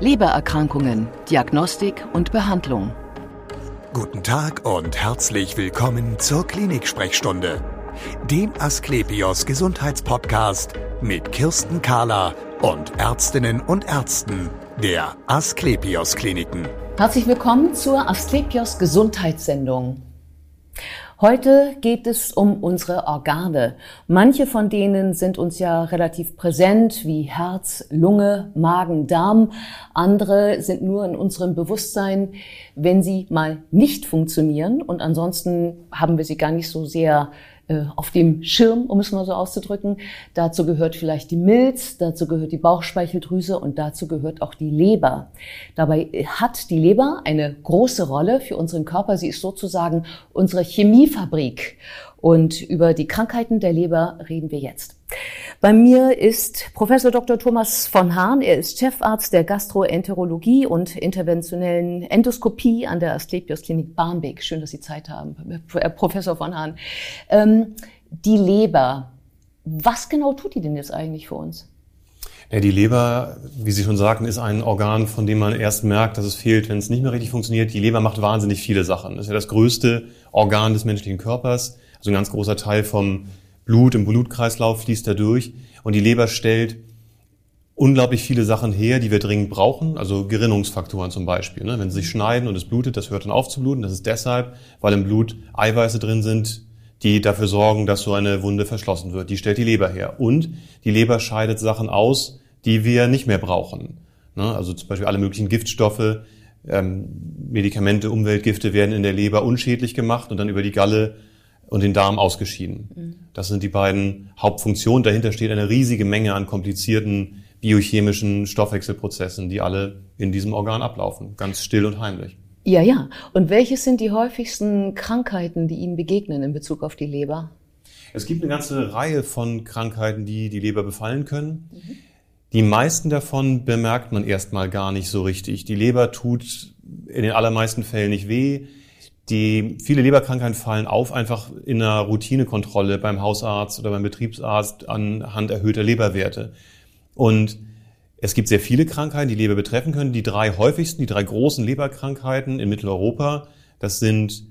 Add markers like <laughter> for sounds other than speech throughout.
Lebererkrankungen, Diagnostik und Behandlung. Guten Tag und herzlich willkommen zur Klinik-Sprechstunde, dem Asklepios Gesundheitspodcast mit Kirsten Kahler und Ärztinnen und Ärzten der Asklepios Kliniken. Herzlich willkommen zur Asklepios Gesundheitssendung. Heute geht es um unsere Organe. Manche von denen sind uns ja relativ präsent, wie Herz, Lunge, Magen, Darm. Andere sind nur in unserem Bewusstsein, wenn sie mal nicht funktionieren. Und ansonsten haben wir sie gar nicht so sehr auf dem Schirm, um es mal so auszudrücken. Dazu gehört vielleicht die Milz, dazu gehört die Bauchspeicheldrüse und dazu gehört auch die Leber. Dabei hat die Leber eine große Rolle für unseren Körper. Sie ist sozusagen unsere Chemiefabrik. Und über die Krankheiten der Leber reden wir jetzt. Bei mir ist Professor Dr. Thomas von Hahn. Er ist Chefarzt der Gastroenterologie und interventionellen Endoskopie an der Asklepios Klinik Barmbek. Schön, dass Sie Zeit haben, Professor von Hahn. Ähm, die Leber. Was genau tut die denn jetzt eigentlich für uns? Ja, die Leber, wie Sie schon sagten, ist ein Organ, von dem man erst merkt, dass es fehlt, wenn es nicht mehr richtig funktioniert. Die Leber macht wahnsinnig viele Sachen. Das ist ja das größte Organ des menschlichen Körpers. Also ein ganz großer Teil vom Blut im Blutkreislauf fließt da durch. Und die Leber stellt unglaublich viele Sachen her, die wir dringend brauchen, also Gerinnungsfaktoren zum Beispiel. Ne? Wenn sie sich schneiden und es blutet, das hört dann auf zu bluten. Das ist deshalb, weil im Blut Eiweiße drin sind, die dafür sorgen, dass so eine Wunde verschlossen wird. Die stellt die Leber her. Und die Leber scheidet Sachen aus, die wir nicht mehr brauchen. Ne? Also zum Beispiel alle möglichen Giftstoffe, ähm, Medikamente, Umweltgifte werden in der Leber unschädlich gemacht und dann über die Galle und den Darm ausgeschieden. Mhm. Das sind die beiden Hauptfunktionen. Dahinter steht eine riesige Menge an komplizierten biochemischen Stoffwechselprozessen, die alle in diesem Organ ablaufen, ganz still und heimlich. Ja, ja. Und welches sind die häufigsten Krankheiten, die Ihnen begegnen in Bezug auf die Leber? Es gibt eine ganze Reihe von Krankheiten, die die Leber befallen können. Mhm. Die meisten davon bemerkt man erstmal gar nicht so richtig. Die Leber tut in den allermeisten Fällen nicht weh. Die viele Leberkrankheiten fallen auf einfach in einer Routinekontrolle beim Hausarzt oder beim Betriebsarzt anhand erhöhter Leberwerte. Und es gibt sehr viele Krankheiten, die Leber betreffen können. Die drei häufigsten, die drei großen Leberkrankheiten in Mitteleuropa, das sind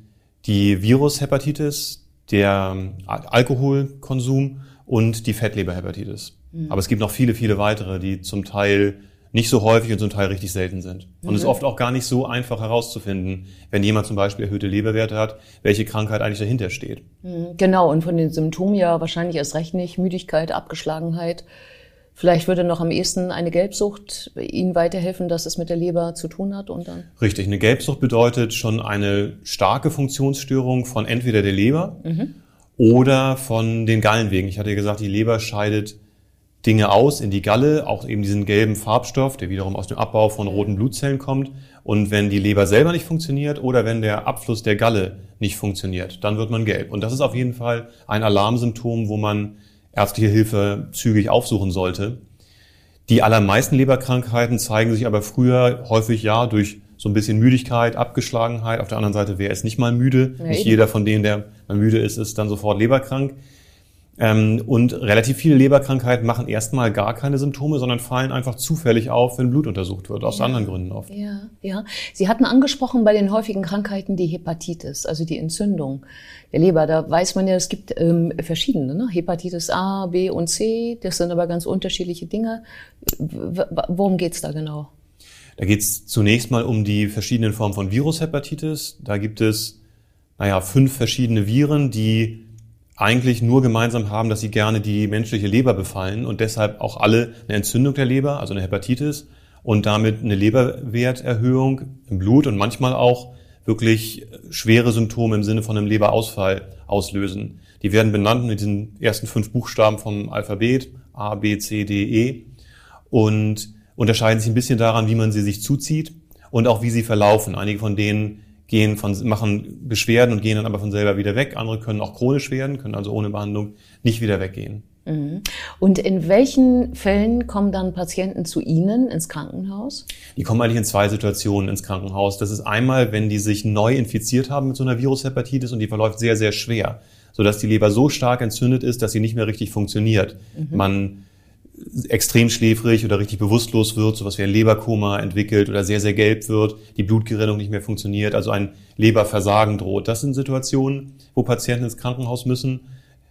die Virushepatitis, der Alkoholkonsum und die Fettleberhepatitis. Mhm. Aber es gibt noch viele, viele weitere, die zum Teil nicht so häufig und zum Teil richtig selten sind. Und es ist mhm. oft auch gar nicht so einfach herauszufinden, wenn jemand zum Beispiel erhöhte Leberwerte hat, welche Krankheit eigentlich dahinter steht. Mhm. Genau, und von den Symptomen ja wahrscheinlich erst recht nicht. Müdigkeit, Abgeschlagenheit. Vielleicht würde noch am ehesten eine Gelbsucht Ihnen weiterhelfen, dass es mit der Leber zu tun hat und dann? Richtig, eine Gelbsucht bedeutet schon eine starke Funktionsstörung von entweder der Leber mhm. oder von den Gallenwegen. Ich hatte ja gesagt, die Leber scheidet Dinge aus in die Galle, auch eben diesen gelben Farbstoff, der wiederum aus dem Abbau von roten Blutzellen kommt. Und wenn die Leber selber nicht funktioniert oder wenn der Abfluss der Galle nicht funktioniert, dann wird man gelb. Und das ist auf jeden Fall ein Alarmsymptom, wo man ärztliche Hilfe zügig aufsuchen sollte. Die allermeisten Leberkrankheiten zeigen sich aber früher häufig ja durch so ein bisschen Müdigkeit, Abgeschlagenheit. Auf der anderen Seite, wer ist nicht mal müde? Ja, nicht jeder von denen, der mal müde ist, ist dann sofort leberkrank. Ähm, und relativ viele Leberkrankheiten machen erstmal gar keine Symptome, sondern fallen einfach zufällig auf, wenn Blut untersucht wird, aus ja. anderen Gründen oft. Ja, ja. Sie hatten angesprochen bei den häufigen Krankheiten die Hepatitis, also die Entzündung der Leber. Da weiß man ja, es gibt ähm, verschiedene, ne? Hepatitis A, B und C, das sind aber ganz unterschiedliche Dinge. W worum geht's da genau? Da geht's zunächst mal um die verschiedenen Formen von Virushepatitis. Da gibt es, naja, fünf verschiedene Viren, die eigentlich nur gemeinsam haben, dass sie gerne die menschliche Leber befallen und deshalb auch alle eine Entzündung der Leber, also eine Hepatitis und damit eine Leberwerterhöhung im Blut und manchmal auch wirklich schwere Symptome im Sinne von einem Leberausfall auslösen. Die werden benannt mit diesen ersten fünf Buchstaben vom Alphabet A, B, C, D, E und unterscheiden sich ein bisschen daran, wie man sie sich zuzieht und auch wie sie verlaufen. Einige von denen gehen von, machen Beschwerden und gehen dann aber von selber wieder weg. Andere können auch chronisch werden, können also ohne Behandlung nicht wieder weggehen. Mhm. Und in welchen Fällen kommen dann Patienten zu Ihnen ins Krankenhaus? Die kommen eigentlich in zwei Situationen ins Krankenhaus. Das ist einmal, wenn die sich neu infiziert haben mit so einer Virushepatitis und die verläuft sehr, sehr schwer, sodass die Leber so stark entzündet ist, dass sie nicht mehr richtig funktioniert. Mhm. Man extrem schläfrig oder richtig bewusstlos wird, sowas wie ein Leberkoma entwickelt oder sehr, sehr gelb wird, die Blutgerinnung nicht mehr funktioniert, also ein Leberversagen droht. Das sind Situationen, wo Patienten ins Krankenhaus müssen.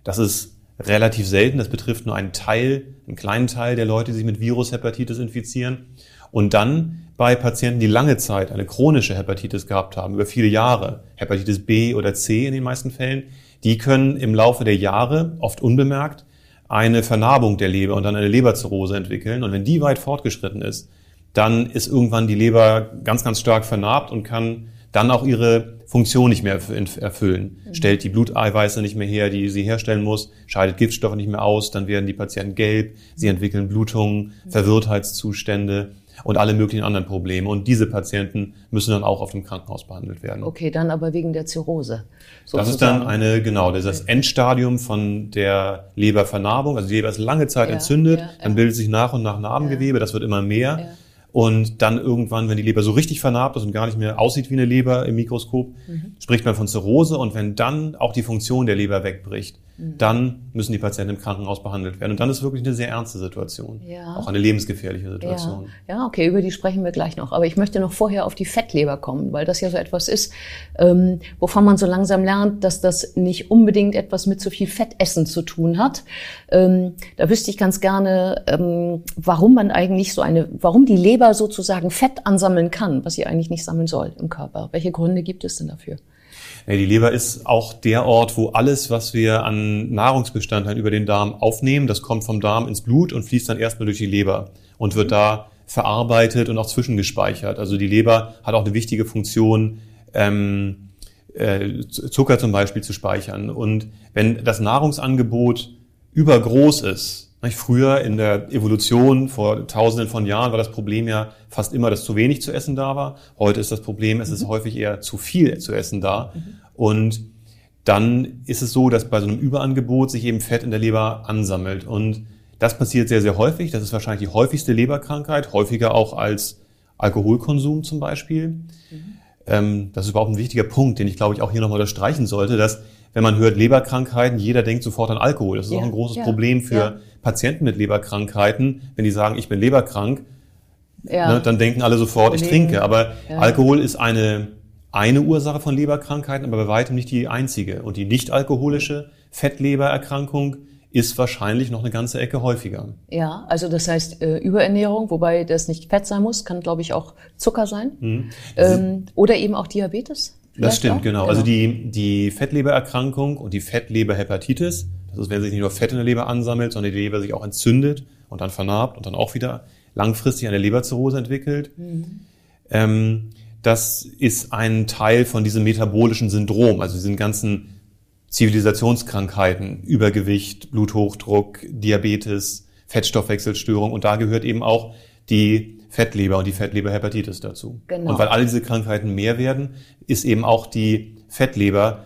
Das ist relativ selten. Das betrifft nur einen Teil, einen kleinen Teil der Leute, die sich mit Virushepatitis infizieren. Und dann bei Patienten, die lange Zeit eine chronische Hepatitis gehabt haben, über viele Jahre, Hepatitis B oder C in den meisten Fällen, die können im Laufe der Jahre, oft unbemerkt, eine Vernarbung der Leber und dann eine Leberzirrhose entwickeln. Und wenn die weit fortgeschritten ist, dann ist irgendwann die Leber ganz, ganz stark vernarbt und kann dann auch ihre Funktion nicht mehr erfüllen. Mhm. Stellt die Bluteiweiße nicht mehr her, die sie herstellen muss, scheidet Giftstoffe nicht mehr aus, dann werden die Patienten gelb, sie entwickeln Blutungen, mhm. Verwirrtheitszustände und alle möglichen anderen Probleme. Und diese Patienten müssen dann auch auf dem Krankenhaus behandelt werden. Okay, dann aber wegen der Zirrhose. Sozusagen. Das ist dann eine, genau, das ist das Endstadium von der Lebervernarbung. Also die Leber ist lange Zeit ja, entzündet, ja, dann bildet sich nach und nach Narbengewebe, das wird immer mehr. Und dann irgendwann, wenn die Leber so richtig vernarbt ist und gar nicht mehr aussieht wie eine Leber im Mikroskop, mhm. spricht man von Zirrhose. Und wenn dann auch die Funktion der Leber wegbricht. Dann müssen die Patienten im Krankenhaus behandelt werden. Und dann ist wirklich eine sehr ernste Situation. Ja. Auch eine lebensgefährliche Situation. Ja. ja, okay, über die sprechen wir gleich noch. Aber ich möchte noch vorher auf die Fettleber kommen, weil das ja so etwas ist, ähm, wovon man so langsam lernt, dass das nicht unbedingt etwas mit so viel Fettessen zu tun hat. Ähm, da wüsste ich ganz gerne, ähm, warum man eigentlich so eine, warum die Leber sozusagen Fett ansammeln kann, was sie eigentlich nicht sammeln soll im Körper. Welche Gründe gibt es denn dafür? Die Leber ist auch der Ort, wo alles, was wir an Nahrungsbestandteilen über den Darm aufnehmen, das kommt vom Darm ins Blut und fließt dann erstmal durch die Leber und wird da verarbeitet und auch zwischengespeichert. Also die Leber hat auch eine wichtige Funktion, ähm, äh, Zucker zum Beispiel zu speichern. Und wenn das Nahrungsangebot übergroß ist, Früher in der Evolution vor tausenden von Jahren war das Problem ja fast immer, dass zu wenig zu essen da war. Heute ist das Problem, es ist mhm. häufig eher zu viel zu essen da. Mhm. Und dann ist es so, dass bei so einem Überangebot sich eben Fett in der Leber ansammelt. Und das passiert sehr, sehr häufig. Das ist wahrscheinlich die häufigste Leberkrankheit, häufiger auch als Alkoholkonsum zum Beispiel. Mhm. Ähm, das ist überhaupt ein wichtiger Punkt, den ich glaube ich auch hier nochmal unterstreichen sollte, dass wenn man hört Leberkrankheiten, jeder denkt sofort an Alkohol. Das ist ja, auch ein großes ja, Problem für ja. Patienten mit Leberkrankheiten. Wenn die sagen, ich bin leberkrank, ne, dann denken alle sofort, ich trinke. Aber Alkohol ist eine, eine Ursache von Leberkrankheiten, aber bei weitem nicht die einzige. Und die nicht alkoholische Fettlebererkrankung ist wahrscheinlich noch eine ganze Ecke häufiger. Ja, also das heißt äh, Überernährung, wobei das nicht Fett sein muss, kann glaube ich auch Zucker sein. Mhm. Ähm, oder eben auch Diabetes. Das stimmt, genau. genau. Also die, die Fettlebererkrankung und die Fettleberhepatitis, das ist, wenn sich nicht nur Fett in der Leber ansammelt, sondern die Leber sich auch entzündet und dann vernarbt und dann auch wieder langfristig eine Leberzirrhose entwickelt. Mhm. Ähm, das ist ein Teil von diesem metabolischen Syndrom, also diesen ganzen Zivilisationskrankheiten, Übergewicht, Bluthochdruck, Diabetes, Fettstoffwechselstörung und da gehört eben auch die Fettleber und die Fettleberhepatitis dazu. Genau. Und weil alle diese Krankheiten mehr werden, ist eben auch die Fettleber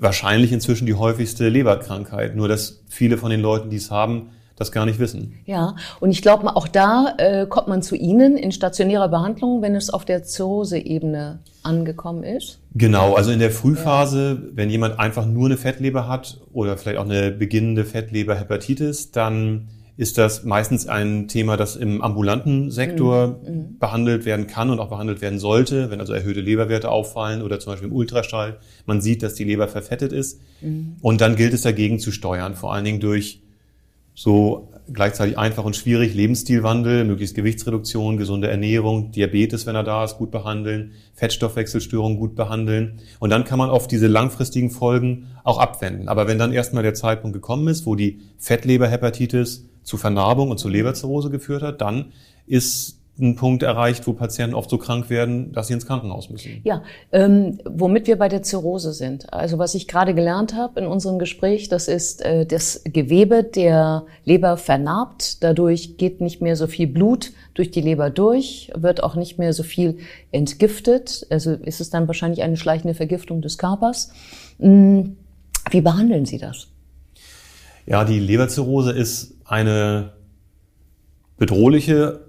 wahrscheinlich inzwischen die häufigste Leberkrankheit. Nur dass viele von den Leuten, die es haben, das gar nicht wissen. Ja, und ich glaube, auch da äh, kommt man zu Ihnen in stationärer Behandlung, wenn es auf der Zirrhose-Ebene angekommen ist? Genau, also in der Frühphase, ja. wenn jemand einfach nur eine Fettleber hat oder vielleicht auch eine beginnende Fettleberhepatitis, dann ist das meistens ein Thema, das im ambulanten Sektor mhm. mhm. behandelt werden kann und auch behandelt werden sollte, wenn also erhöhte Leberwerte auffallen oder zum Beispiel im Ultraschall man sieht, dass die Leber verfettet ist. Mhm. Und dann gilt es dagegen zu steuern, vor allen Dingen durch so gleichzeitig einfach und schwierig Lebensstilwandel, möglichst Gewichtsreduktion, gesunde Ernährung, Diabetes, wenn er da ist, gut behandeln, Fettstoffwechselstörungen gut behandeln. Und dann kann man oft diese langfristigen Folgen auch abwenden. Aber wenn dann erstmal der Zeitpunkt gekommen ist, wo die Fettleberhepatitis zu Vernarbung und zu Leberzirrhose geführt hat, dann ist ein Punkt erreicht, wo Patienten oft so krank werden, dass sie ins Krankenhaus müssen. Ja, ähm, womit wir bei der Zirrhose sind. Also was ich gerade gelernt habe in unserem Gespräch, das ist äh, das Gewebe der Leber vernarbt. Dadurch geht nicht mehr so viel Blut durch die Leber durch, wird auch nicht mehr so viel entgiftet. Also ist es dann wahrscheinlich eine schleichende Vergiftung des Körpers. Hm, wie behandeln Sie das? Ja, die Leberzirrhose ist eine bedrohliche,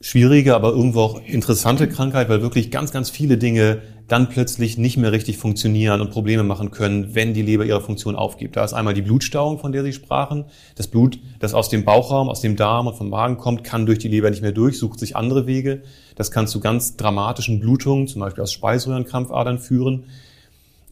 schwierige, aber irgendwo auch interessante Krankheit, weil wirklich ganz, ganz viele Dinge dann plötzlich nicht mehr richtig funktionieren und Probleme machen können, wenn die Leber ihre Funktion aufgibt. Da ist einmal die Blutstauung, von der Sie sprachen. Das Blut, das aus dem Bauchraum, aus dem Darm und vom Magen kommt, kann durch die Leber nicht mehr durch, sucht sich andere Wege. Das kann zu ganz dramatischen Blutungen, zum Beispiel aus Speiseröhrenkrampfadern führen.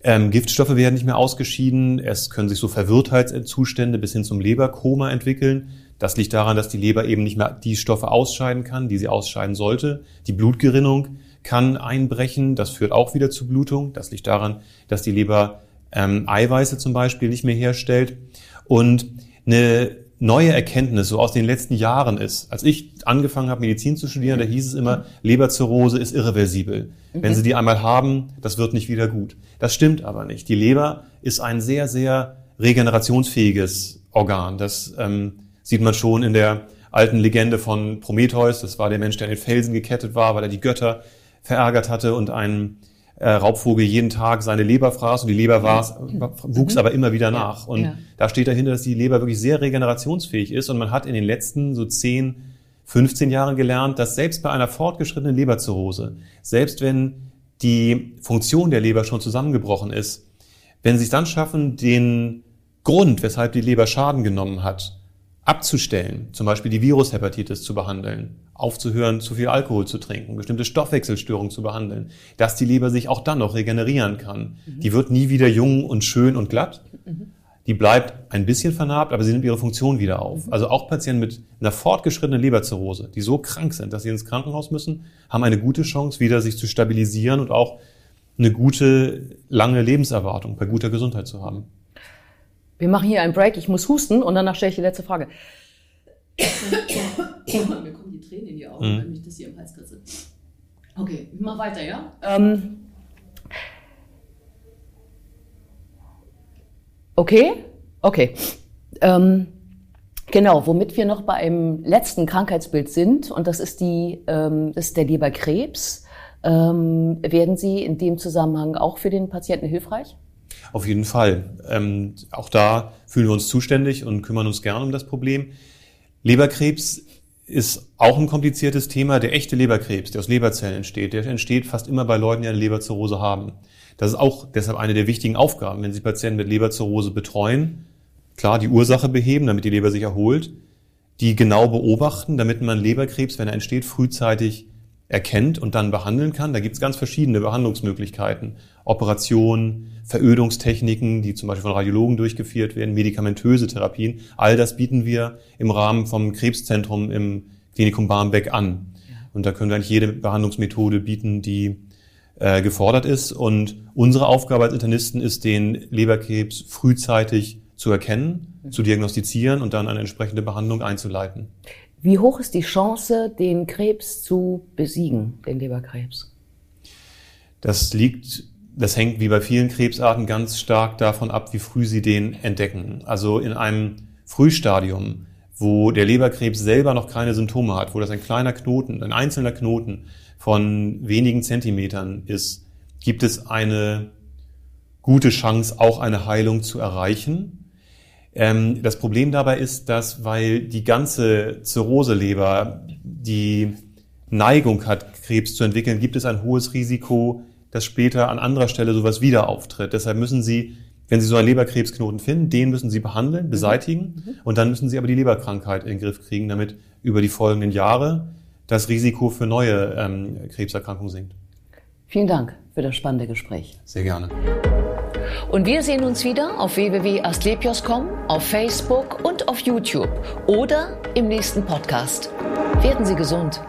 Ähm, Giftstoffe werden nicht mehr ausgeschieden. Es können sich so Verwirrtheitszustände bis hin zum Leberkoma entwickeln. Das liegt daran, dass die Leber eben nicht mehr die Stoffe ausscheiden kann, die sie ausscheiden sollte. Die Blutgerinnung kann einbrechen. Das führt auch wieder zu Blutung. Das liegt daran, dass die Leber ähm, Eiweiße zum Beispiel nicht mehr herstellt. Und eine neue Erkenntnis so aus den letzten Jahren ist, als ich angefangen habe, Medizin zu studieren, da hieß es immer, Leberzirrhose ist irreversibel. Mhm. Wenn Sie die einmal haben, das wird nicht wieder gut. Das stimmt aber nicht. Die Leber ist ein sehr, sehr regenerationsfähiges Organ. Das ähm, sieht man schon in der alten Legende von Prometheus. Das war der Mensch, der an den Felsen gekettet war, weil er die Götter verärgert hatte und ein äh, Raubvogel jeden Tag seine Leber fraß und die Leber war, wuchs mhm. aber immer wieder nach. Und ja. da steht dahinter, dass die Leber wirklich sehr regenerationsfähig ist und man hat in den letzten so 10, 15 Jahren gelernt, dass selbst bei einer fortgeschrittenen Leberzirrhose, selbst wenn die Funktion der Leber schon zusammengebrochen ist, wenn sie es dann schaffen, den Grund, weshalb die Leber Schaden genommen hat, abzustellen, zum Beispiel die Virushepatitis zu behandeln, aufzuhören, zu viel Alkohol zu trinken, bestimmte Stoffwechselstörungen zu behandeln, dass die Leber sich auch dann noch regenerieren kann. Mhm. Die wird nie wieder jung und schön und glatt. Mhm. Die bleibt ein bisschen vernarbt, aber sie nimmt ihre Funktion wieder auf. Mhm. Also auch Patienten mit einer fortgeschrittenen Leberzirrhose, die so krank sind, dass sie ins Krankenhaus müssen, haben eine gute Chance, wieder sich zu stabilisieren und auch eine gute, lange Lebenserwartung bei guter Gesundheit zu haben. Wir machen hier einen Break, ich muss husten und danach stelle ich die letzte Frage. <coughs> Mir kommen die Tränen in die Augen, mhm. wenn ich das hier im Hals kritze. Okay, ich mach weiter, ja? Ähm, okay, okay. Ähm, genau, womit wir noch bei einem letzten Krankheitsbild sind, und das ist, die, ähm, das ist der Leberkrebs. Ähm, werden Sie in dem Zusammenhang auch für den Patienten hilfreich? Auf jeden Fall. Ähm, auch da fühlen wir uns zuständig und kümmern uns gern um das Problem. Leberkrebs ist auch ein kompliziertes Thema. Der echte Leberkrebs, der aus Leberzellen entsteht, der entsteht fast immer bei Leuten, die eine Leberzirrhose haben. Das ist auch deshalb eine der wichtigen Aufgaben, wenn Sie Patienten mit Leberzirrhose betreuen. Klar, die Ursache beheben, damit die Leber sich erholt. Die genau beobachten, damit man Leberkrebs, wenn er entsteht, frühzeitig erkennt und dann behandeln kann. Da gibt es ganz verschiedene Behandlungsmöglichkeiten. Operationen, Verödungstechniken, die zum Beispiel von Radiologen durchgeführt werden, medikamentöse Therapien. All das bieten wir im Rahmen vom Krebszentrum im Klinikum Barmbek an. Und da können wir eigentlich jede Behandlungsmethode bieten, die äh, gefordert ist. Und unsere Aufgabe als Internisten ist, den Leberkrebs frühzeitig zu erkennen, zu diagnostizieren und dann eine entsprechende Behandlung einzuleiten. Wie hoch ist die Chance, den Krebs zu besiegen, den Leberkrebs? Das liegt das hängt wie bei vielen Krebsarten ganz stark davon ab, wie früh Sie den entdecken. Also in einem Frühstadium, wo der Leberkrebs selber noch keine Symptome hat, wo das ein kleiner Knoten, ein einzelner Knoten von wenigen Zentimetern ist, gibt es eine gute Chance, auch eine Heilung zu erreichen. Ähm, das Problem dabei ist, dass, weil die ganze Zirrhoseleber die Neigung hat, Krebs zu entwickeln, gibt es ein hohes Risiko, dass später an anderer Stelle sowas wieder auftritt. Deshalb müssen Sie, wenn Sie so einen Leberkrebsknoten finden, den müssen Sie behandeln, beseitigen mhm. und dann müssen Sie aber die Leberkrankheit in den Griff kriegen, damit über die folgenden Jahre das Risiko für neue ähm, Krebserkrankungen sinkt. Vielen Dank für das spannende Gespräch. Sehr gerne. Und wir sehen uns wieder auf www.astlepios.com, auf Facebook und auf YouTube oder im nächsten Podcast. Werden Sie gesund.